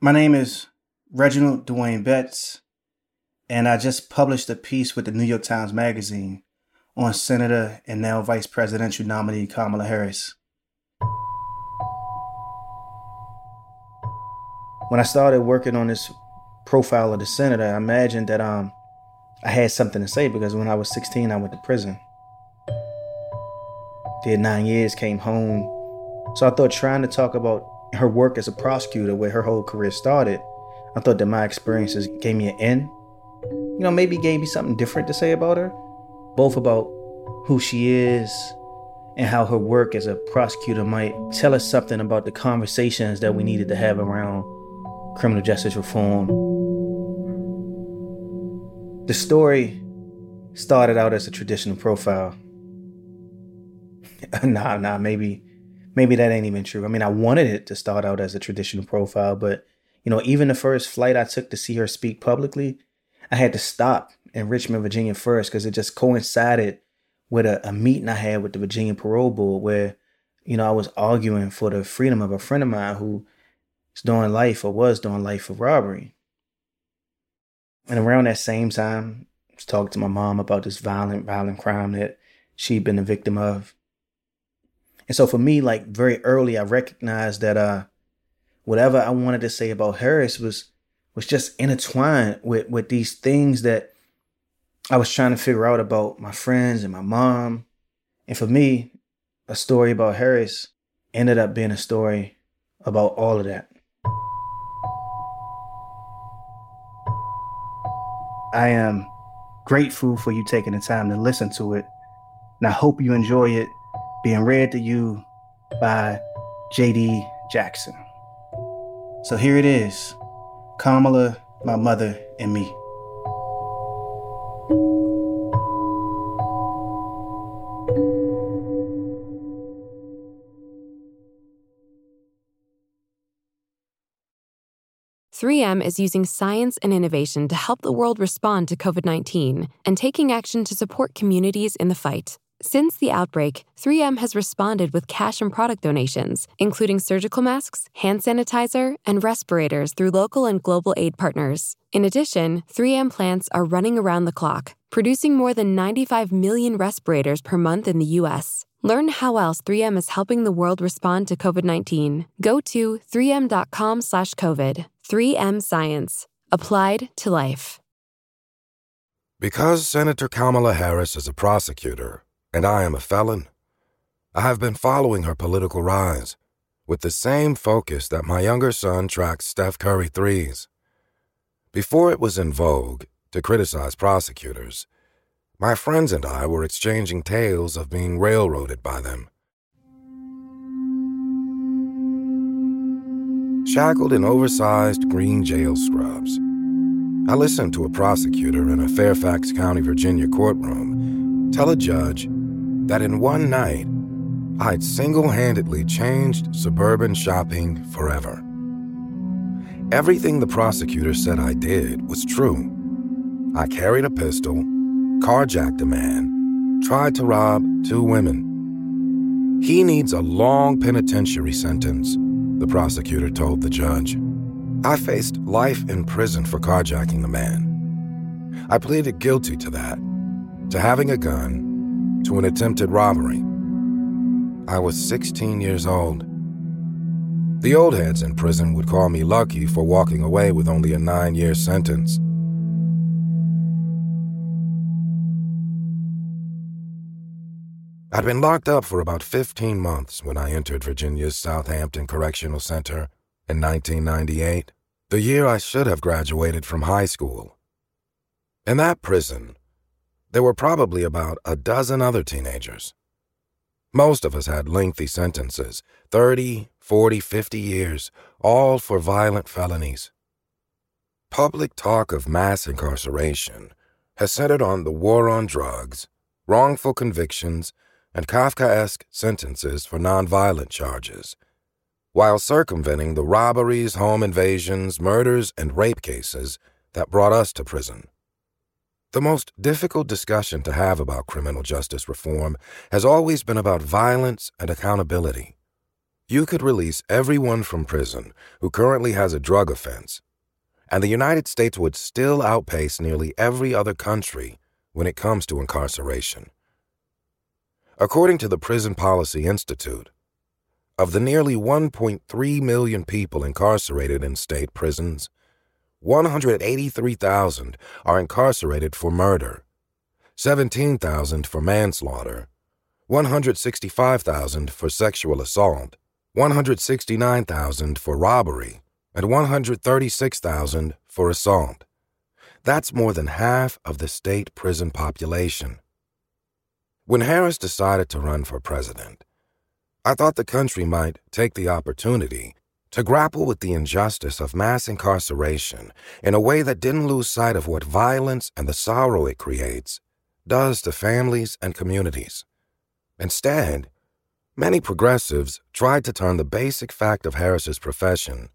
My name is Reginald Dwayne Betts, and I just published a piece with the New York Times Magazine on Senator and now Vice Presidential nominee Kamala Harris. When I started working on this profile of the senator, I imagined that um I had something to say because when I was 16, I went to prison. Did nine years, came home. So I thought trying to talk about her work as a prosecutor, where her whole career started, I thought that my experiences gave me an in. You know, maybe gave me something different to say about her, both about who she is and how her work as a prosecutor might tell us something about the conversations that we needed to have around criminal justice reform. The story started out as a traditional profile. nah, nah, maybe maybe that ain't even true. I mean, I wanted it to start out as a traditional profile, but you know, even the first flight I took to see her speak publicly, I had to stop in Richmond, Virginia first because it just coincided with a, a meeting I had with the Virginia Parole Board where, you know, I was arguing for the freedom of a friend of mine who is doing life or was doing life for robbery. And around that same time, I was talking to my mom about this violent, violent crime that she'd been a victim of. And so for me, like very early, I recognized that uh whatever I wanted to say about Harris was was just intertwined with with these things that I was trying to figure out about my friends and my mom. And for me, a story about Harris ended up being a story about all of that. I am grateful for you taking the time to listen to it. And I hope you enjoy it being read to you by J.D. Jackson. So here it is Kamala, my mother, and me. 3M is using science and innovation to help the world respond to COVID 19 and taking action to support communities in the fight. Since the outbreak, 3M has responded with cash and product donations, including surgical masks, hand sanitizer, and respirators through local and global aid partners. In addition, 3M plants are running around the clock, producing more than 95 million respirators per month in the U.S. Learn how else 3M is helping the world respond to COVID-19. Go to 3m.com/covid. 3M Science. Applied to life. Because Senator Kamala Harris is a prosecutor and I am a felon, I have been following her political rise with the same focus that my younger son tracks Steph Curry threes. Before it was in vogue to criticize prosecutors, my friends and I were exchanging tales of being railroaded by them. Shackled in oversized green jail scrubs, I listened to a prosecutor in a Fairfax County, Virginia courtroom tell a judge that in one night, I'd single handedly changed suburban shopping forever. Everything the prosecutor said I did was true. I carried a pistol, carjacked a man, tried to rob two women. He needs a long penitentiary sentence, the prosecutor told the judge. I faced life in prison for carjacking the man. I pleaded guilty to that, to having a gun, to an attempted robbery. I was 16 years old. The old heads in prison would call me lucky for walking away with only a nine year sentence. I'd been locked up for about 15 months when I entered Virginia's Southampton Correctional Center in 1998, the year I should have graduated from high school. In that prison, there were probably about a dozen other teenagers. Most of us had lengthy sentences 30, 40, 50 years, all for violent felonies. Public talk of mass incarceration has centered on the war on drugs, wrongful convictions, and Kafkaesque sentences for nonviolent charges, while circumventing the robberies, home invasions, murders, and rape cases that brought us to prison. The most difficult discussion to have about criminal justice reform has always been about violence and accountability. you could release everyone from prison who currently has a drug offense, and the United States would still outpace nearly every other country when it comes to incarceration. According to the Prison Policy Institute, of the nearly 1.3 million people incarcerated in state prisons, 183,000 are incarcerated for murder, 17,000 for manslaughter, 165,000 for sexual assault, 169,000 for robbery, and 136,000 for assault. That's more than half of the state prison population. When Harris decided to run for president, I thought the country might take the opportunity to grapple with the injustice of mass incarceration in a way that didn't lose sight of what violence and the sorrow it creates does to families and communities. Instead, Many progressives tried to turn the basic fact of Harris's profession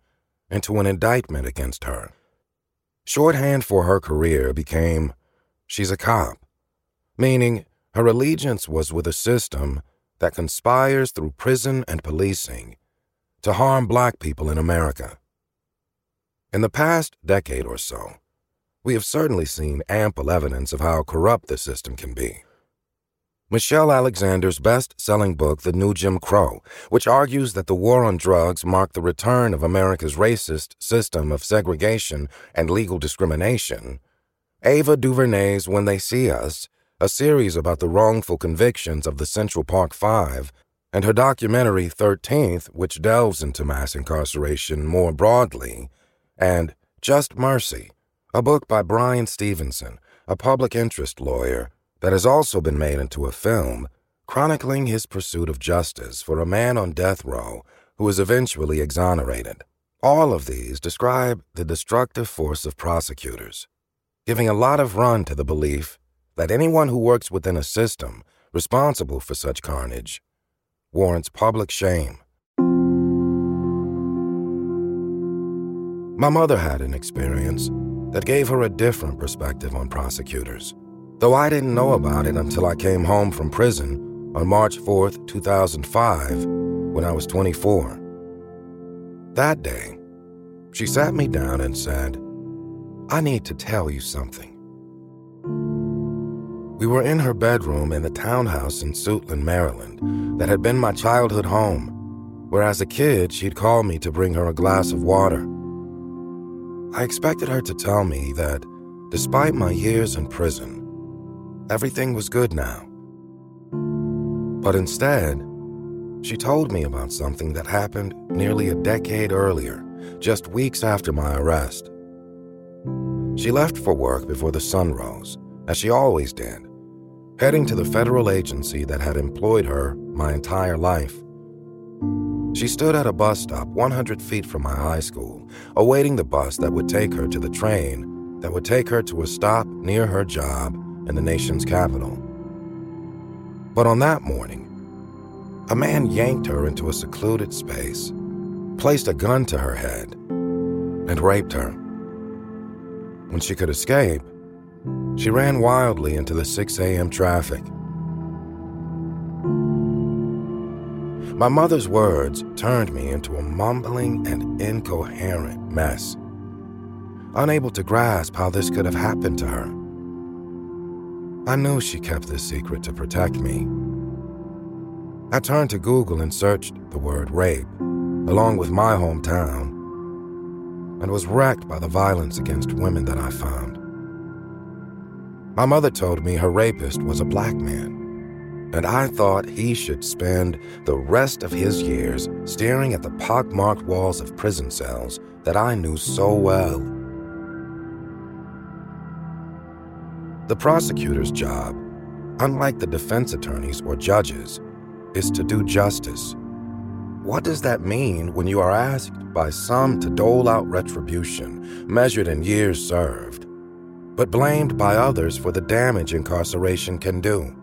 into an indictment against her. Shorthand for her career became she's a cop, meaning her allegiance was with a system that conspires through prison and policing to harm black people in America. In the past decade or so, we have certainly seen ample evidence of how corrupt the system can be. Michelle Alexander's best selling book, The New Jim Crow, which argues that the war on drugs marked the return of America's racist system of segregation and legal discrimination, Ava DuVernay's When They See Us, a series about the wrongful convictions of the Central Park Five, and her documentary 13th, which delves into mass incarceration more broadly, and Just Mercy, a book by Bryan Stevenson, a public interest lawyer that has also been made into a film chronicling his pursuit of justice for a man on death row who was eventually exonerated. All of these describe the destructive force of prosecutors, giving a lot of run to the belief that anyone who works within a system responsible for such carnage warrants public shame. My mother had an experience that gave her a different perspective on prosecutors though I didn't know about it until I came home from prison on March 4th, 2005, when I was 24. That day, she sat me down and said, I need to tell you something. We were in her bedroom in the townhouse in Suitland, Maryland, that had been my childhood home, where as a kid she'd call me to bring her a glass of water. I expected her to tell me that, despite my years in prison, Everything was good now. But instead, she told me about something that happened nearly a decade earlier, just weeks after my arrest. She left for work before the sun rose, as she always did, heading to the federal agency that had employed her my entire life. She stood at a bus stop 100 feet from my high school, awaiting the bus that would take her to the train that would take her to a stop near her job in the nation's capital. But on that morning, a man yanked her into a secluded space, placed a gun to her head, and raped her. When she could escape, she ran wildly into the 6 a.m. traffic. My mother's words turned me into a mumbling and incoherent mess, unable to grasp how this could have happened to her. I knew she kept this secret to protect me. I turned to Google and searched the word rape, along with my hometown, and was wrecked by the violence against women that I found. My mother told me her rapist was a black man, and I thought he should spend the rest of his years staring at the pockmarked walls of prison cells that I knew so well. The prosecutor's job, unlike the defense attorneys or judges, is to do justice. What does that mean when you are asked by some to dole out retribution measured in years served, but blamed by others for the damage incarceration can do?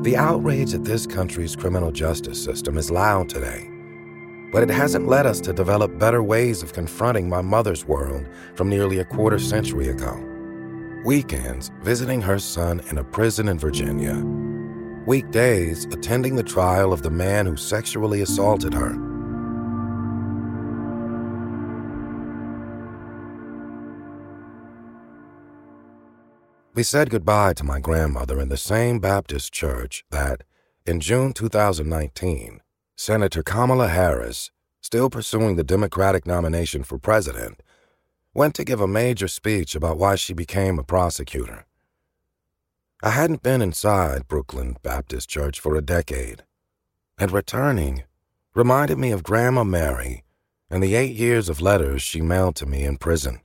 The outrage at this country's criminal justice system is loud today, but it hasn't led us to develop better ways of confronting my mother's world from nearly a quarter century ago weekends visiting her son in a prison in Virginia, weekdays attending the trial of the man who sexually assaulted her. We said goodbye to my grandmother in the same Baptist church that, in June 2019, Senator Kamala Harris, still pursuing the Democratic nomination for president, went to give a major speech about why she became a prosecutor. I hadn't been inside Brooklyn Baptist Church for a decade, and returning reminded me of Grandma Mary and the eight years of letters she mailed to me in prison.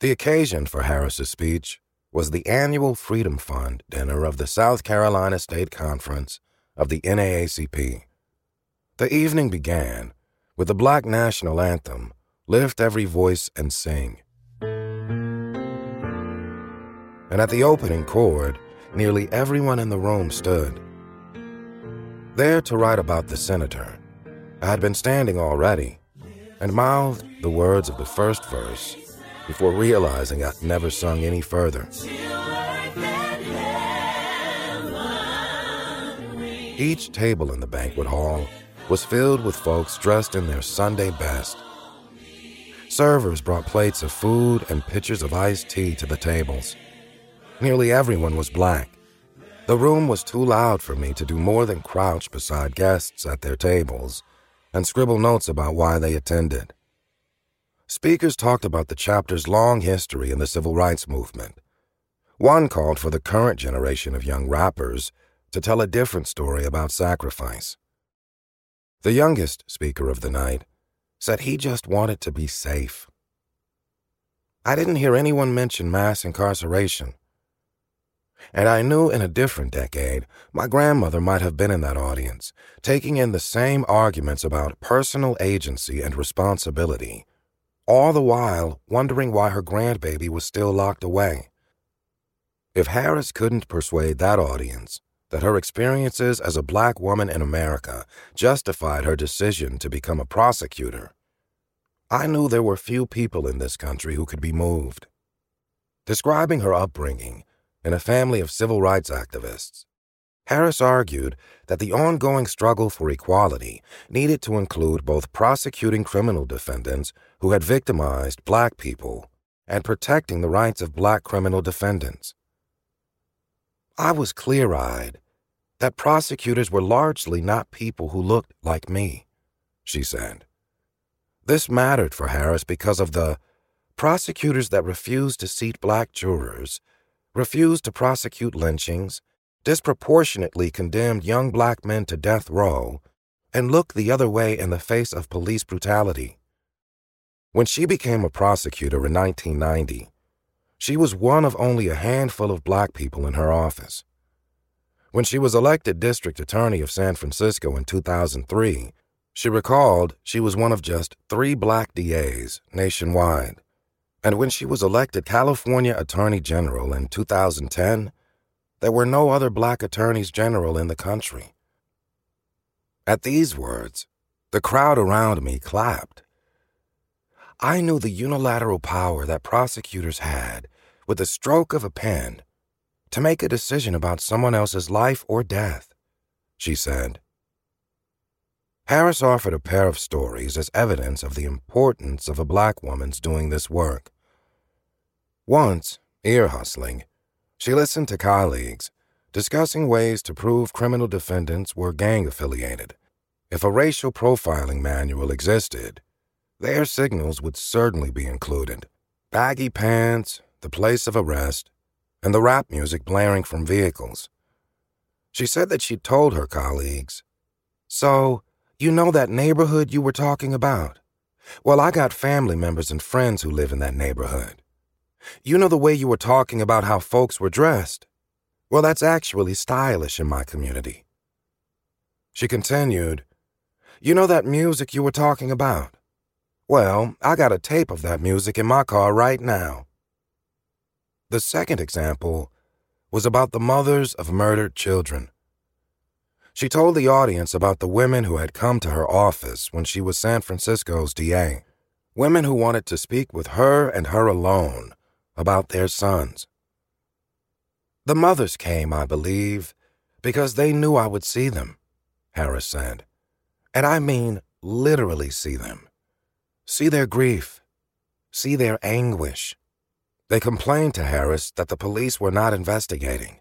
The occasion for Harris's speech was the annual Freedom Fund dinner of the South Carolina State Conference of the NAACP. The evening began with the Black National Anthem, Lift Every Voice and Sing. And at the opening chord, nearly everyone in the room stood. There to write about the senator, I had been standing already and mouthed the words of the first verse before realizing I'd never sung any further. Each table in the banquet hall was filled with folks dressed in their Sunday best. Servers brought plates of food and pitchers of iced tea to the tables. Nearly everyone was black. The room was too loud for me to do more than crouch beside guests at their tables and scribble notes about why they attended. Speakers talked about the chapter's long history in the civil rights movement. One called for the current generation of young rappers to tell a different story about sacrifice. The youngest speaker of the night said he just wanted to be safe. I didn't hear anyone mention mass incarceration. And I knew in a different decade, my grandmother might have been in that audience, taking in the same arguments about personal agency and responsibility all the while wondering why her grandbaby was still locked away. If Harris couldn't persuade that audience that her experiences as a black woman in America justified her decision to become a prosecutor, I knew there were few people in this country who could be moved. Describing her upbringing in a family of civil rights activists, Harris argued that the ongoing struggle for equality needed to include both prosecuting criminal defendants who had victimized black people and protecting the rights of black criminal defendants. I was clear eyed that prosecutors were largely not people who looked like me, she said. This mattered for Harris because of the prosecutors that refused to seat black jurors, refused to prosecute lynchings, disproportionately condemned young black men to death row, and looked the other way in the face of police brutality. When she became a prosecutor in 1990, she was one of only a handful of black people in her office. When she was elected district attorney of San Francisco in 2003, she recalled she was one of just three black DAs nationwide. And when she was elected California Attorney General in 2010, there were no other black attorneys general in the country. At these words, the crowd around me clapped. I knew the unilateral power that prosecutors had, with the stroke of a pen, to make a decision about someone else's life or death, she said. Harris offered a pair of stories as evidence of the importance of a black woman's doing this work. Once, ear hustling, she listened to colleagues discussing ways to prove criminal defendants were gang affiliated. If a racial profiling manual existed, their signals would certainly be included baggy pants, the place of arrest, and the rap music blaring from vehicles. She said that she'd told her colleagues, So, you know that neighborhood you were talking about? Well, I got family members and friends who live in that neighborhood. You know the way you were talking about how folks were dressed? Well, that's actually stylish in my community. She continued, You know that music you were talking about? Well, I got a tape of that music in my car right now. The second example was about the mothers of murdered children. She told the audience about the women who had come to her office when she was San Francisco's DA, women who wanted to speak with her and her alone about their sons. The mothers came, I believe, Because they knew I would see them, Harris said. And I mean literally see them. See their grief. See their anguish. They complained to Harris that the police were not investigating.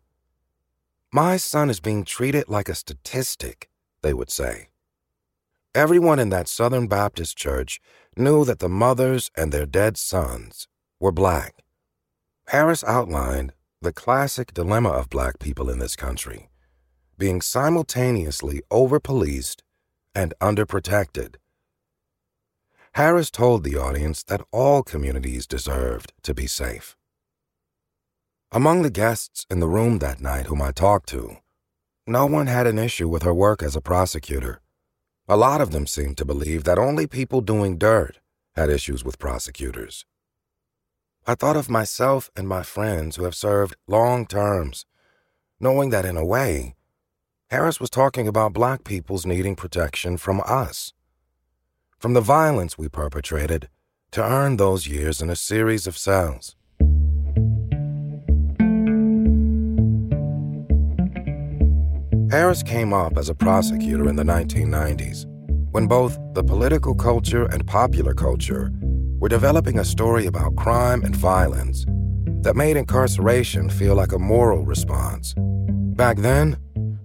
My son is being treated like a statistic, they would say. Everyone in that Southern Baptist church knew that the mothers and their dead sons were black. Harris outlined the classic dilemma of black people in this country being simultaneously over policed and underprotected. Harris told the audience that all communities deserved to be safe. Among the guests in the room that night whom I talked to, no one had an issue with her work as a prosecutor. A lot of them seemed to believe that only people doing dirt had issues with prosecutors. I thought of myself and my friends who have served long terms, knowing that in a way, Harris was talking about black people's needing protection from us from the violence we perpetrated to earn those years in a series of cells. Harris came up as a prosecutor in the 1990s when both the political culture and popular culture were developing a story about crime and violence that made incarceration feel like a moral response. Back then,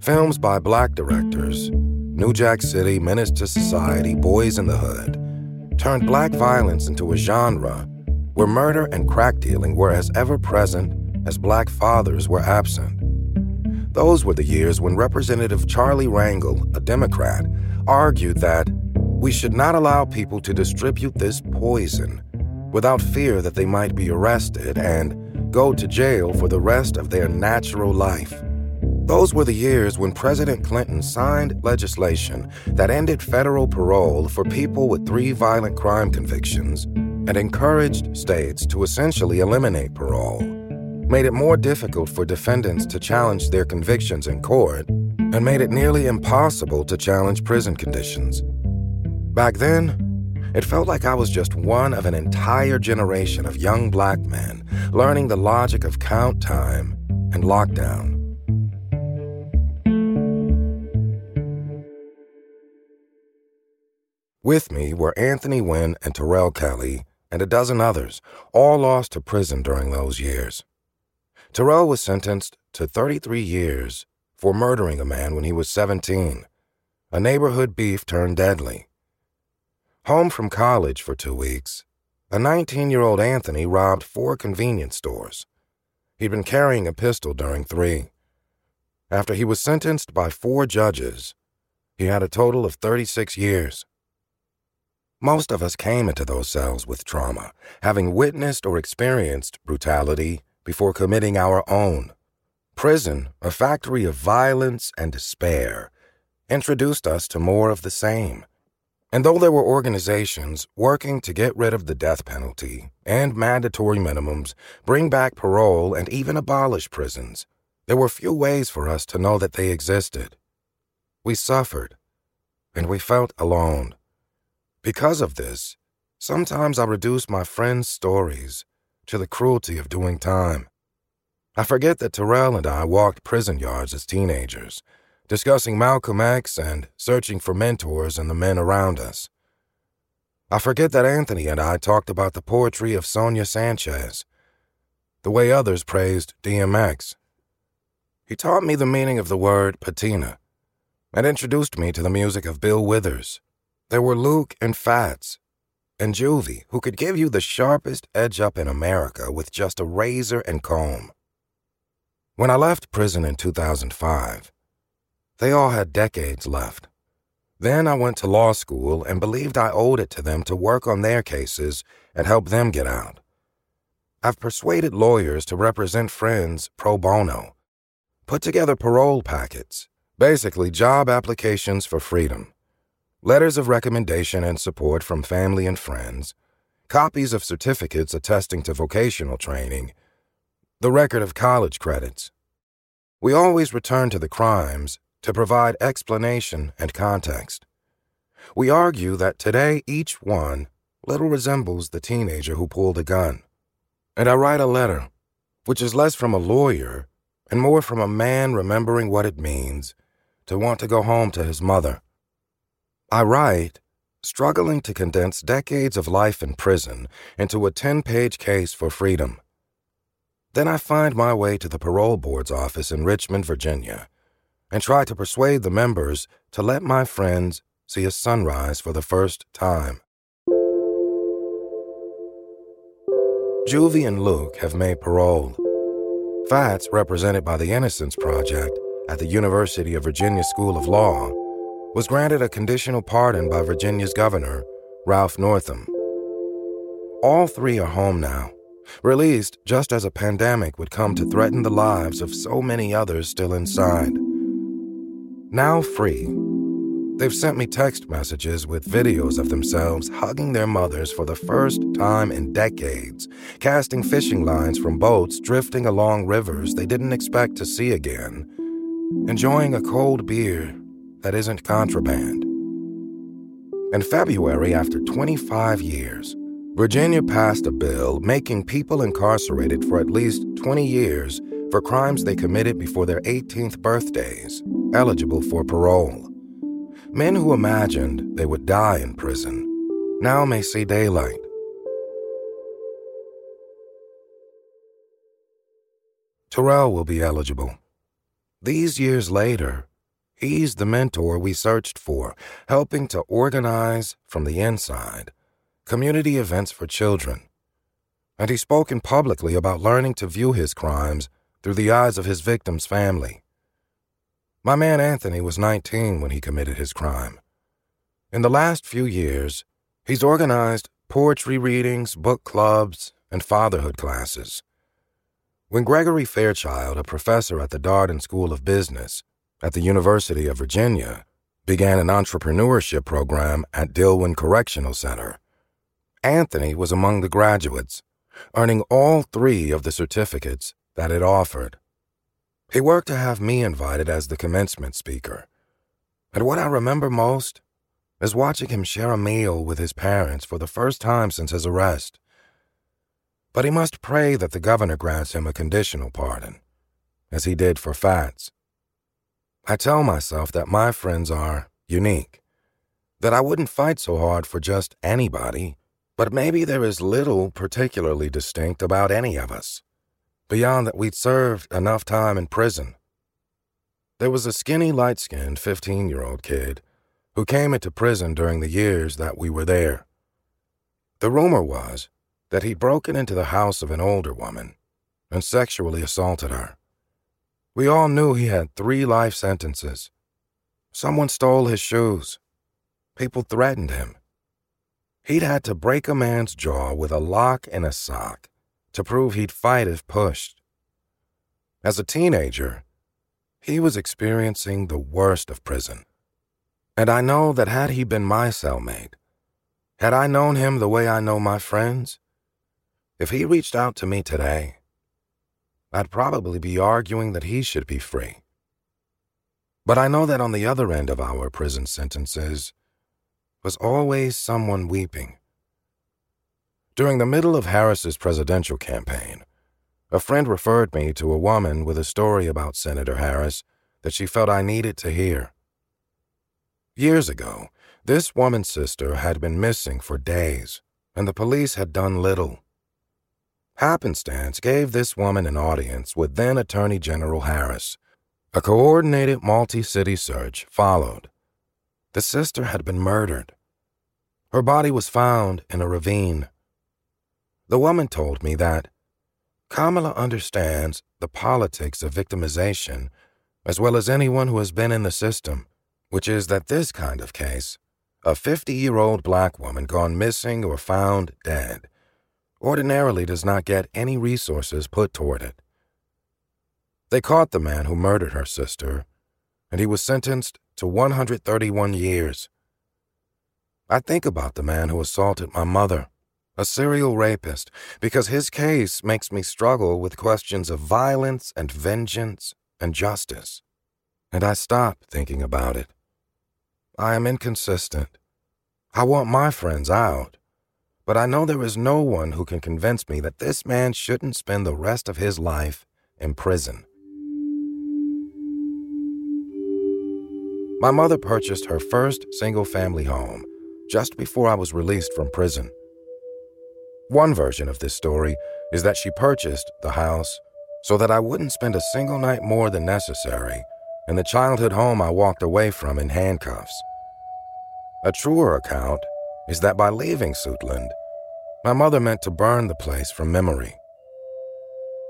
films by black directors New Jack City, Menace to Society, Boyz n the Hood, turned black violence into a genre where murder and crack dealing were as ever present as black fathers were absent. Those were the years when Representative Charlie Rangel, a Democrat, argued that we should not allow people to distribute this poison without fear that they might be arrested and go to jail for the rest of their natural life. Those were the years when President Clinton signed legislation that ended federal parole for people with three violent crime convictions and encouraged states to essentially eliminate parole, made it more difficult for defendants to challenge their convictions in court, and made it nearly impossible to challenge prison conditions. Back then, it felt like I was just one of an entire generation of young black men learning the logic of count time and lockdown. With me were Anthony Wynn and Terrell Kelly and a dozen others, all lost to prison during those years. Terrell was sentenced to 33 years for murdering a man when he was 17, a neighborhood beef turned deadly. Home from college for two weeks, a 19 year old Anthony robbed four convenience stores. He'd been carrying a pistol during three. After he was sentenced by four judges, he had a total of 36 years. Most of us came into those cells with trauma, having witnessed or experienced brutality before committing our own. Prison, a factory of violence and despair, introduced us to more of the same. And though there were organizations working to get rid of the death penalty and mandatory minimums, bring back parole, and even abolish prisons, there were few ways for us to know that they existed. We suffered, and we felt alone. Because of this, sometimes I reduce my friends' stories to the cruelty of doing time. I forget that Terrell and I walked prison yards as teenagers, discussing Malcolm X and searching for mentors in the men around us. I forget that Anthony and I talked about the poetry of Sonia Sanchez, the way others praised DMX. He taught me the meaning of the word patina and introduced me to the music of Bill Withers. There were Luke and Fats and Juvie, who could give you the sharpest edge up in America with just a razor and comb. When I left prison in 2005, they all had decades left. Then I went to law school and believed I owed it to them to work on their cases and help them get out. I've persuaded lawyers to represent friends pro bono, put together parole packets, basically job applications for freedom letters of recommendation and support from family and friends, copies of certificates attesting to vocational training, the record of college credits. We always return to the crimes to provide explanation and context. We argue that today each one little resembles the teenager who pulled a gun. And I write a letter, which is less from a lawyer and more from a man remembering what it means to want to go home to his mother. I write, struggling to condense decades of life in prison into a 10 page case for freedom. Then I find my way to the parole board's office in Richmond, Virginia, and try to persuade the members to let my friends see a sunrise for the first time. Juvie and Luke have made parole. Fats, represented by the Innocence Project at the University of Virginia School of Law, was granted a conditional pardon by Virginia's governor, Ralph Northam. All three are home now, released just as a pandemic would come to threaten the lives of so many others still inside. Now free, they've sent me text messages with videos of themselves hugging their mothers for the first time in decades, casting fishing lines from boats drifting along rivers they didn't expect to see again, enjoying a cold beer that isn't contraband. In February, after 25 years, Virginia passed a bill making people incarcerated for at least 20 years for crimes they committed before their 18th birthdays eligible for parole. Men who imagined they would die in prison now may see daylight. Terrell will be eligible. These years later, he's the mentor we searched for, helping to organize from the inside community events for children. And he's spoken publicly about learning to view his crimes through the eyes of his victim's family. My man Anthony was 19 when he committed his crime. In the last few years, he's organized poetry readings, book clubs, and fatherhood classes. When Gregory Fairchild, a professor at the Darden School of Business at the University of Virginia, began an entrepreneurship program at Dillwyn Correctional Center, Anthony was among the graduates, earning all three of the certificates that it offered. He worked to have me invited as the commencement speaker. And what I remember most is watching him share a meal with his parents for the first time since his arrest. But he must pray that the governor grants him a conditional pardon, as he did for Fats. I tell myself that my friends are unique, that I wouldn't fight so hard for just anybody but maybe there is little particularly distinct about any of us, beyond that we'd served enough time in prison. There was a skinny, light skinned 15 year old kid who came into prison during the years that we were there. The rumor was that he'd broken into the house of an older woman and sexually assaulted her. We all knew he had three life sentences. Someone stole his shoes. People threatened him. He'd had to break a man's jaw with a lock and a sock to prove he'd fight if pushed. As a teenager, he was experiencing the worst of prison. And I know that had he been my cellmate, had I known him the way I know my friends, if he reached out to me today, I'd probably be arguing that he should be free. But I know that on the other end of our prison sentences, was always someone weeping. During the middle of Harris's presidential campaign, a friend referred me to a woman with a story about Senator Harris that she felt I needed to hear. Years ago, this woman's sister had been missing for days, and the police had done little. Happenstance gave this woman an audience with then Attorney General Harris. A coordinated multi city search followed the sister had been murdered. Her body was found in a ravine. The woman told me that Kamala understands the politics of victimization as well as anyone who has been in the system, which is that this kind of case, a 50 year old black woman gone missing or found dead, ordinarily does not get any resources put toward it. They caught the man who murdered her sister, and he was sentenced to 131 years. I think about the man who assaulted my mother, a serial rapist, because his case makes me struggle with questions of violence and vengeance and justice. And I stop thinking about it. I am inconsistent. I want my friends out, but I know there is no one who can convince me that this man shouldn't spend the rest of his life in prison. My mother purchased her first single family home just before I was released from prison. One version of this story is that she purchased the house so that I wouldn't spend a single night more than necessary in the childhood home I walked away from in handcuffs. A truer account is that by leaving Suitland, my mother meant to burn the place from memory.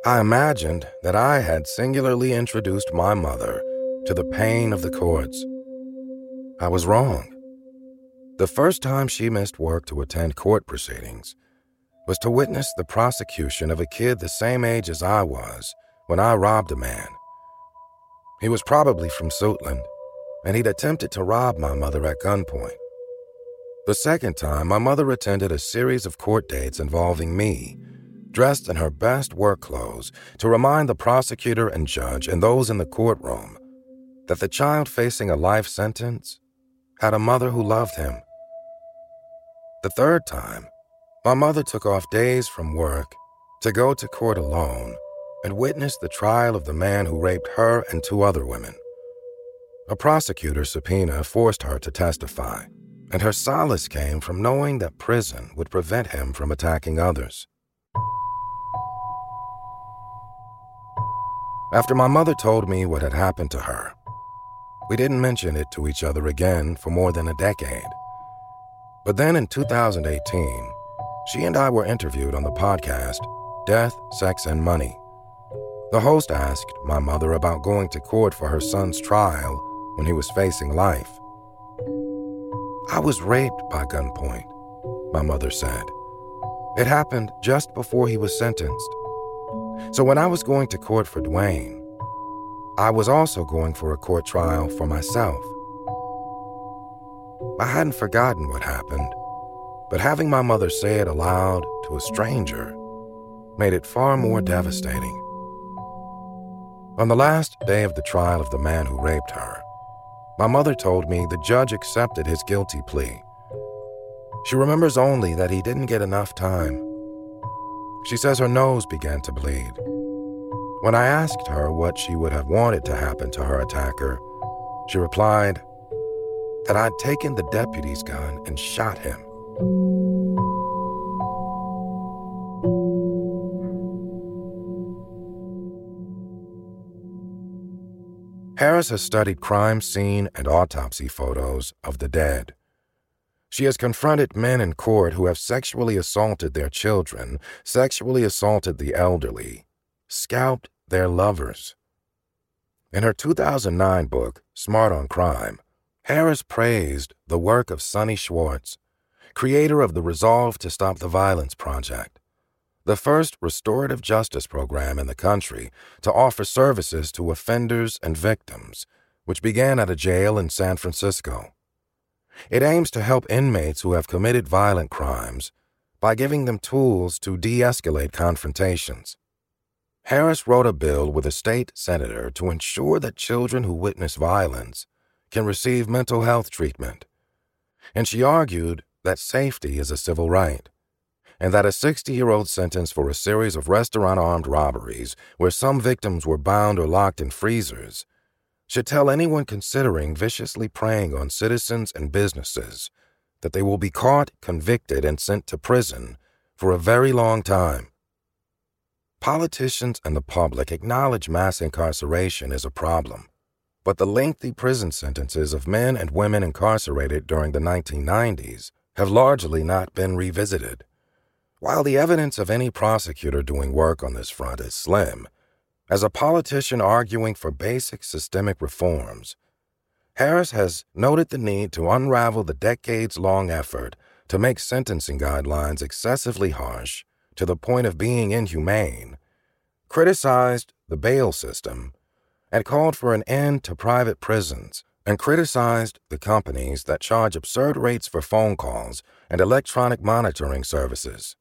I imagined that I had singularly introduced my mother to the pain of the courts. I was wrong. The first time she missed work to attend court proceedings was to witness the prosecution of a kid the same age as I was when I robbed a man. He was probably from Suitland, and he'd attempted to rob my mother at gunpoint. The second time, my mother attended a series of court dates involving me, dressed in her best work clothes, to remind the prosecutor and judge and those in the courtroom that the child facing a life sentence had a mother who loved him. The third time, my mother took off days from work to go to court alone and witness the trial of the man who raped her and two other women. A prosecutor subpoena forced her to testify and her solace came from knowing that prison would prevent him from attacking others. After my mother told me what had happened to her, we didn't mention it to each other again for more than a decade. But then in 2018, she and I were interviewed on the podcast Death, Sex, and Money. The host asked my mother about going to court for her son's trial when he was facing life. I was raped by gunpoint, my mother said. It happened just before he was sentenced. So when I was going to court for Dwayne, I was also going for a court trial for myself. I hadn't forgotten what happened, but having my mother say it aloud to a stranger made it far more devastating. On the last day of the trial of the man who raped her, my mother told me the judge accepted his guilty plea. She remembers only that he didn't get enough time. She says her nose began to bleed. When I asked her what she would have wanted to happen to her attacker, she replied that I'd taken the deputy's gun and shot him. Harris has studied crime scene and autopsy photos of the dead. She has confronted men in court who have sexually assaulted their children, sexually assaulted the elderly, scalped their lovers. In her 2009 book, Smart on Crime, Harris praised the work of Sunny Schwartz, creator of the Resolve to Stop the Violence Project the first restorative justice program in the country to offer services to offenders and victims, which began at a jail in San Francisco. It aims to help inmates who have committed violent crimes by giving them tools to de escalate confrontations. Harris wrote a bill with a state senator to ensure that children who witness violence can receive mental health treatment. And she argued that safety is a civil right and that a 60 year old sentence for a series of restaurant armed robberies, where some victims were bound or locked in freezers, should tell anyone considering viciously preying on citizens and businesses that they will be caught, convicted, and sent to prison for a very long time. Politicians and the public acknowledge mass incarceration is a problem, but the lengthy prison sentences of men and women incarcerated during the 1990s have largely not been revisited. While the evidence of any prosecutor doing work on this front is slim, as a politician arguing for basic systemic reforms, Harris has noted the need to unravel the decades long effort to make sentencing guidelines excessively harsh to the point of being inhumane, criticized the bail system, and called for an end to private prisons, and criticized the companies that charge absurd rates for phone calls and electronic monitoring services.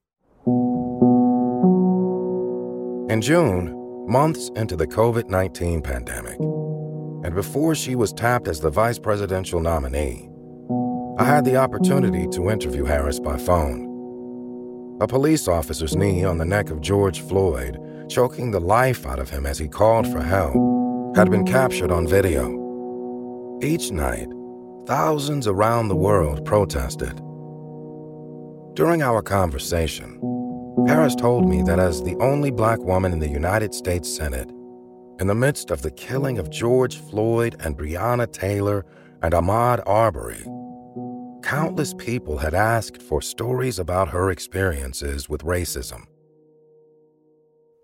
In June, months into the COVID 19 pandemic, and before she was tapped as the vice presidential nominee, I had the opportunity to interview Harris by phone. A police officer's knee on the neck of George Floyd, choking the life out of him as he called for help, had been captured on video. Each night, thousands around the world protested. During our conversation, Harris told me that as the only black woman in the United States Senate, in the midst of the killing of George Floyd and Breonna Taylor and Ahmaud Arbery, countless people had asked for stories about her experiences with racism.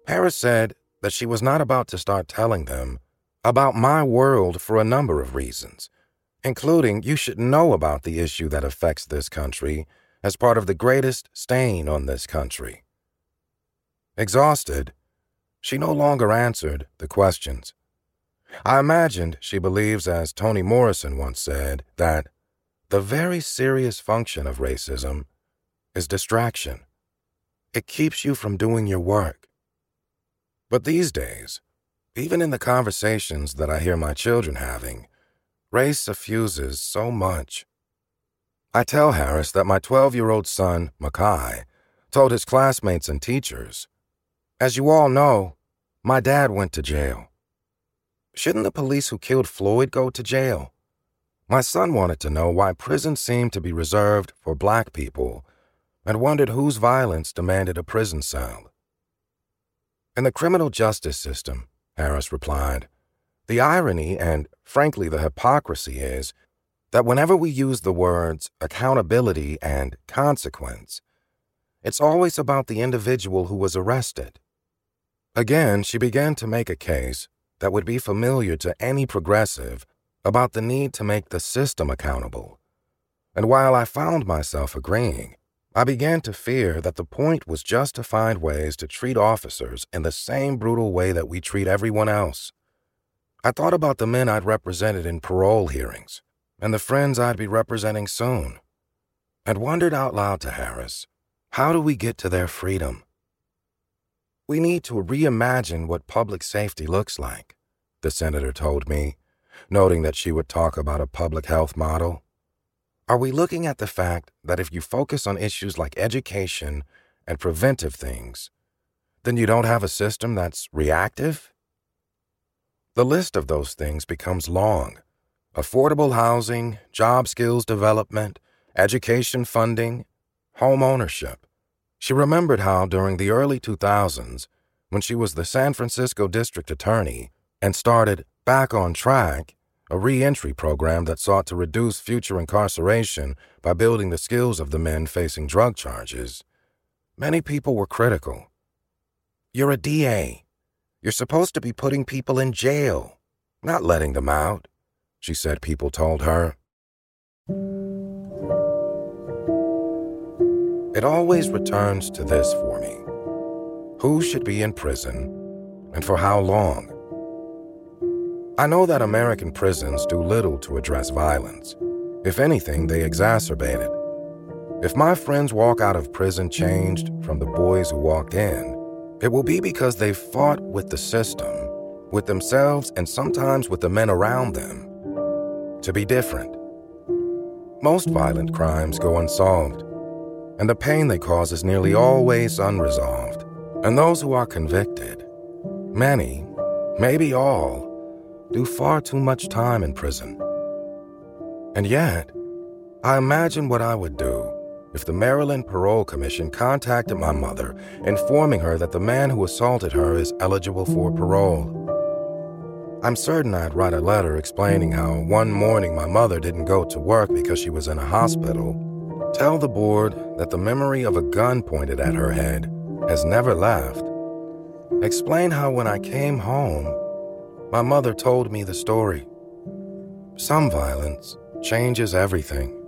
Harris said that she was not about to start telling them about my world for a number of reasons, including you should know about the issue that affects this country as part of the greatest stain on this country. Exhausted, she no longer answered the questions. I imagined she believes, as Toni Morrison once said, that the very serious function of racism is distraction. It keeps you from doing your work. But these days, even in the conversations that I hear my children having, race suffuses so much. I tell Harris that my 12 year old son, Micah, told his classmates and teachers, As you all know, my dad went to jail. Shouldn't the police who killed Floyd go to jail? My son wanted to know why prison seemed to be reserved for black people and wondered whose violence demanded a prison cell. In the criminal justice system, Harris replied, the irony and, frankly, the hypocrisy is that whenever we use the words accountability and consequence, it's always about the individual who was arrested. Again, she began to make a case that would be familiar to any progressive about the need to make the system accountable. And while I found myself agreeing, I began to fear that the point was just to find ways to treat officers in the same brutal way that we treat everyone else. I thought about the men I'd represented in parole hearings and the friends I'd be representing soon, and wondered out loud to Harris how do we get to their freedom? We need to reimagine what public safety looks like, the senator told me noting that she would talk about a public health model? Are we looking at the fact that if you focus on issues like education and preventive things, then you don't have a system that's reactive? The list of those things becomes long affordable housing, job skills development, education funding, home ownership. She remembered how during the early 2000s, when she was the San Francisco district attorney and started Back on Track, a reentry program that sought to reduce future incarceration by building the skills of the men facing drug charges, many people were critical. You're a DA. You're supposed to be putting people in jail, not letting them out, she said people told her. It always returns to this for me who should be in prison and for how long? I know that American prisons do little to address violence. If anything, they exacerbate it. If my friends walk out of prison changed from the boys who walked in, it will be because they fought with the system, with themselves, and sometimes with the men around them to be different. Most violent crimes go unsolved, and the pain they cause is nearly always unresolved. And those who are convicted, many, maybe all, do far too much time in prison. And yet, I imagine what I would do if the Maryland Parole Commission contacted my mother, informing her that the man who assaulted her is eligible for parole. I'm certain I'd write a letter explaining how one morning my mother didn't go to work because she was in a hospital. Tell the board that the memory of a gun pointed at her head has never left. Explain how when I came home, my mother told me the story. Some violence changes everything.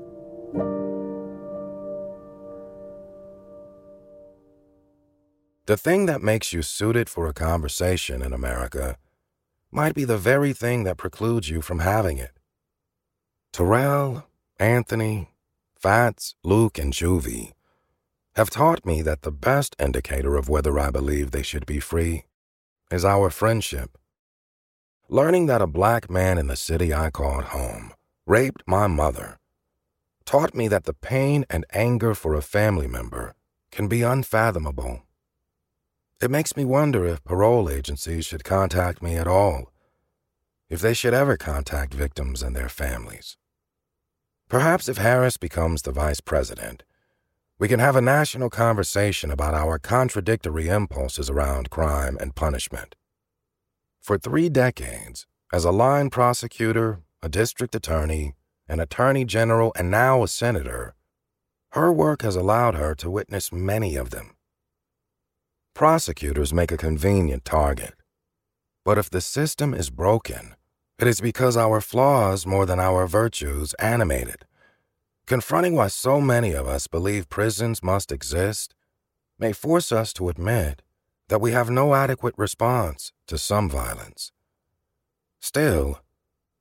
The thing that makes you suited for a conversation in America might be the very thing that precludes you from having it. Terrell, Anthony, Fats, Luke, and Juvie have taught me that the best indicator of whether I believe they should be free is our friendship. Learning that a black man in the city I called home raped my mother taught me that the pain and anger for a family member can be unfathomable. It makes me wonder if parole agencies should contact me at all. if they should ever contact victims and their families. Perhaps if Harris becomes the vice president, we can have a national conversation about our contradictory impulses around crime and punishment. For three decades, as a line prosecutor, a district attorney, an attorney general, and now a senator, her work has allowed her to witness many of them. Prosecutors make a convenient target. But if the system is broken, it is because our flaws more than our virtues animate it. Confronting why so many of us believe prisons must exist may force us to admit that we have no adequate response to some violence. Still,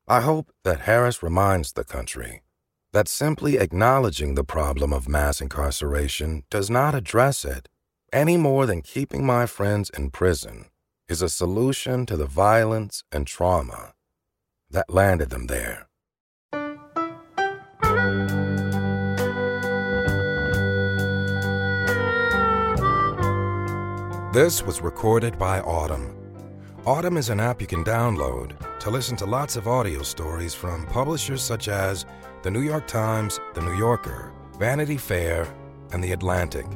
I hope that Harris reminds the country that simply acknowledging the problem of mass incarceration does not address it any more than keeping my friends in prison is a solution to the violence and trauma that landed them there. This was recorded by Audm. Audm is an app you can download to listen to lots of audio stories from publishers such as The New York Times, The New Yorker, Vanity Fair, and The Atlantic.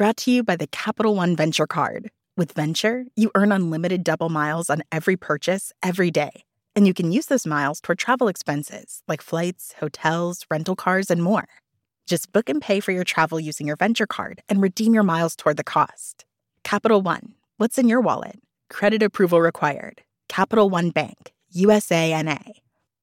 Brought to you by the Capital One Venture Card. With Venture, you earn unlimited double miles on every purchase every day. And you can use those miles toward travel expenses like flights, hotels, rental cars, and more. Just book and pay for your travel using your Venture Card and redeem your miles toward the cost. Capital One, what's in your wallet? Credit approval required. Capital One Bank, USANA.